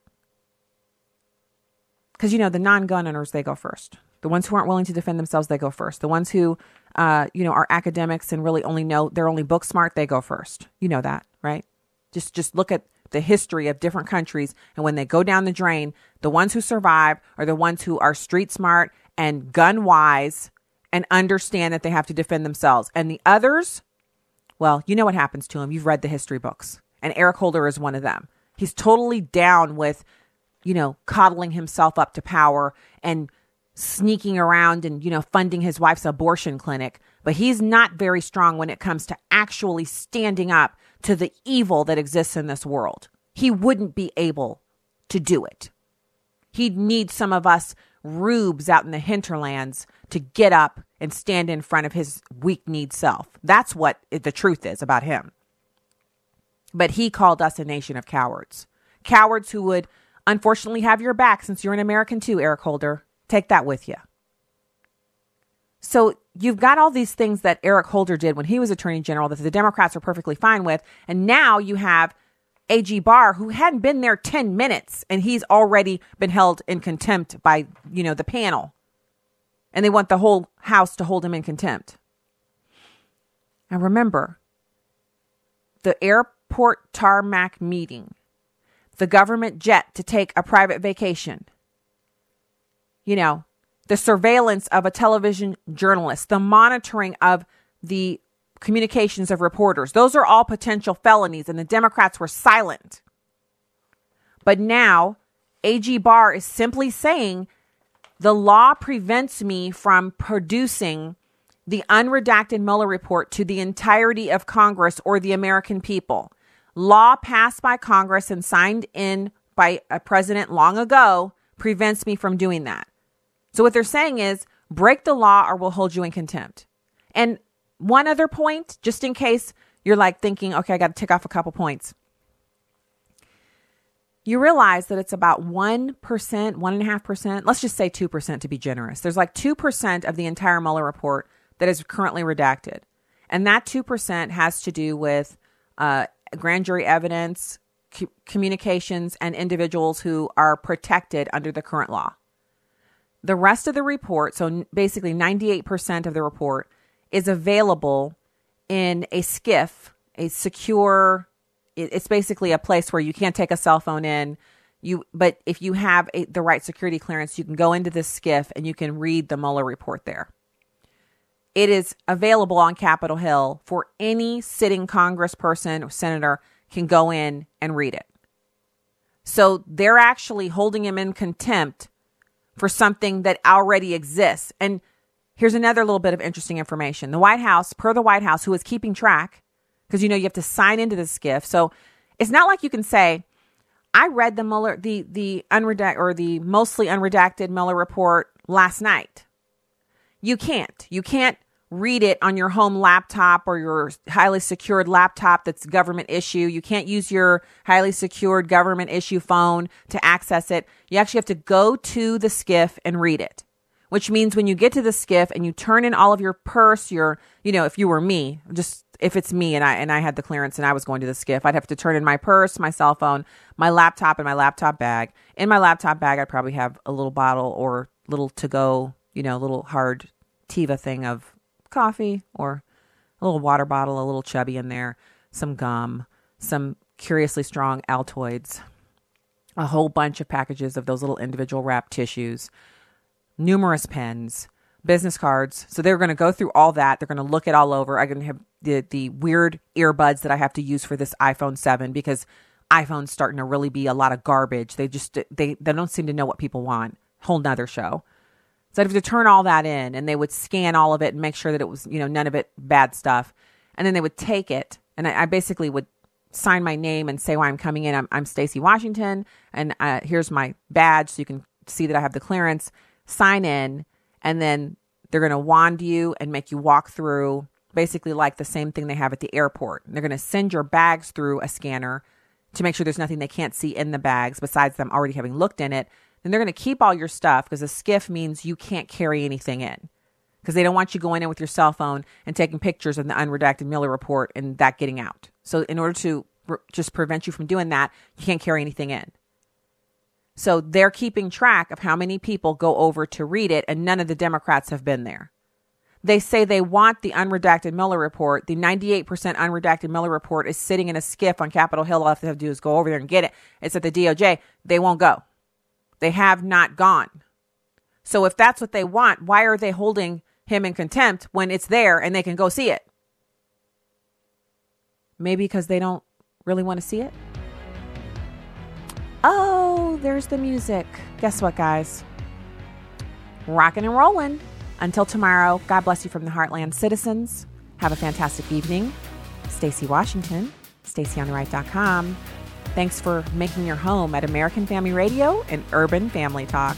E: Because you know the non-gun owners, they go first. The ones who aren't willing to defend themselves, they go first. The ones who, uh, you know, are academics and really only know they're only book smart, they go first. You know that, right? Just just look at the history of different countries, and when they go down the drain, the ones who survive are the ones who are street smart and gun wise and understand that they have to defend themselves. And the others, well, you know what happens to them. You've read the history books, and Eric Holder is one of them. He's totally down with, you know, coddling himself up to power and sneaking around and, you know, funding his wife's abortion clinic. But he's not very strong when it comes to actually standing up to the evil that exists in this world. He wouldn't be able to do it. He'd need some of us rubes out in the hinterlands to get up and stand in front of his weak kneed self. That's what the truth is about him. But he called us a nation of cowards. Cowards who would unfortunately have your back since you're an American too, Eric Holder. Take that with you. So you've got all these things that Eric Holder did when he was attorney general that the Democrats are perfectly fine with. And now you have AG Barr who hadn't been there 10 minutes and he's already been held in contempt by, you know, the panel. And they want the whole house to hold him in contempt. Now remember, the airport tarmac meeting, the government jet to take a private vacation. You know, the surveillance of a television journalist, the monitoring of the communications of reporters. Those are all potential felonies, and the Democrats were silent. But now, AG Barr is simply saying the law prevents me from producing the unredacted Mueller report to the entirety of Congress or the American people. Law passed by Congress and signed in by a president long ago prevents me from doing that. So what they're saying is break the law or we'll hold you in contempt. And one other point, just in case you're like thinking, okay, I got to tick off a couple points. You realize that it's about 1%, 1.5%, let's just say 2% to be generous. There's like 2% of the entire Mueller report that is currently redacted. And that 2% has to do with uh, grand jury evidence, co- communications, and individuals who are protected under the current law. The rest of the report, so basically 98% of the report, is available in a SCIF, a secure. It's basically a place where you can't take a cell phone in. You, but if you have a, the right security clearance, you can go into this SCIF and you can read the Mueller report there. It is available on Capitol Hill for any sitting congressperson or senator can go in and read it. So they're actually holding him in contempt for something that already exists. And Here's another little bit of interesting information. The White House, per the White House, who is keeping track, because you know you have to sign into the SCIF. So it's not like you can say, I read the Mueller, the the unredacted or the mostly unredacted Mueller report last night. You can't. You can't read it on your home laptop or your highly secured laptop that's government issue. You can't use your highly secured government issue phone to access it. You actually have to go to the SCIF and read it which means when you get to the SCIF and you turn in all of your purse, your, you know, if you were me, just if it's me and I and I had the clearance and I was going to the SCIF, I'd have to turn in my purse, my cell phone, my laptop, and my laptop bag. In my laptop bag, I'd probably have a little bottle or little to go, you know, little hard Tiva thing of coffee or a little water bottle, a little chubby in there, some gum, some curiously strong Altoids, a whole bunch of packages of those little individual wrap tissues numerous pens, business cards. So they're going to go through all that. They're going to look it all over. I'm going to have the the weird earbuds that I have to use for this iPhone 7 because iPhone's starting to really be a lot of garbage. They just they they don't seem to know what people want. Whole nother show. So I'd have to turn all that in and they would scan all of it and make sure that it was, you know, none of it bad stuff. And then they would take it and I, I basically would sign my name and say why I'm coming in. I'm, I'm Stacy Washington and uh, here's my badge so you can see that I have the clearance sign in, and then they're going to wand you and make you walk through basically like the same thing they have at the airport. They're going to send your bags through a scanner to make sure there's nothing they can't see in the bags besides them already having looked in it. Then they're going to keep all your stuff because a SCIF means you can't carry anything in because they don't want you going in with your cell phone and taking pictures of the unredacted Mueller report and that getting out. So, in order to re- just prevent you from doing that, you can't carry anything in. So they're keeping track of how many people go over to read it, and none of the Democrats have been there. They say they want the unredacted Mueller report. The 98% unredacted Mueller report is sitting in a SCIF on Capitol Hill. All they have to do is go over there and get it. It's at the DOJ. They won't go. They have not gone. So if that's what they want, why are they holding him in contempt when it's there and they can go see it? Maybe because they don't really want to see it? Oh, there's the music. Guess what, guys? Rocking and rolling. Until tomorrow, God bless you from the Heartland citizens. Have a fantastic evening. Stacy Washington, stacyontheright.com. Thanks for making your home at American Family Radio and Urban Family Talk.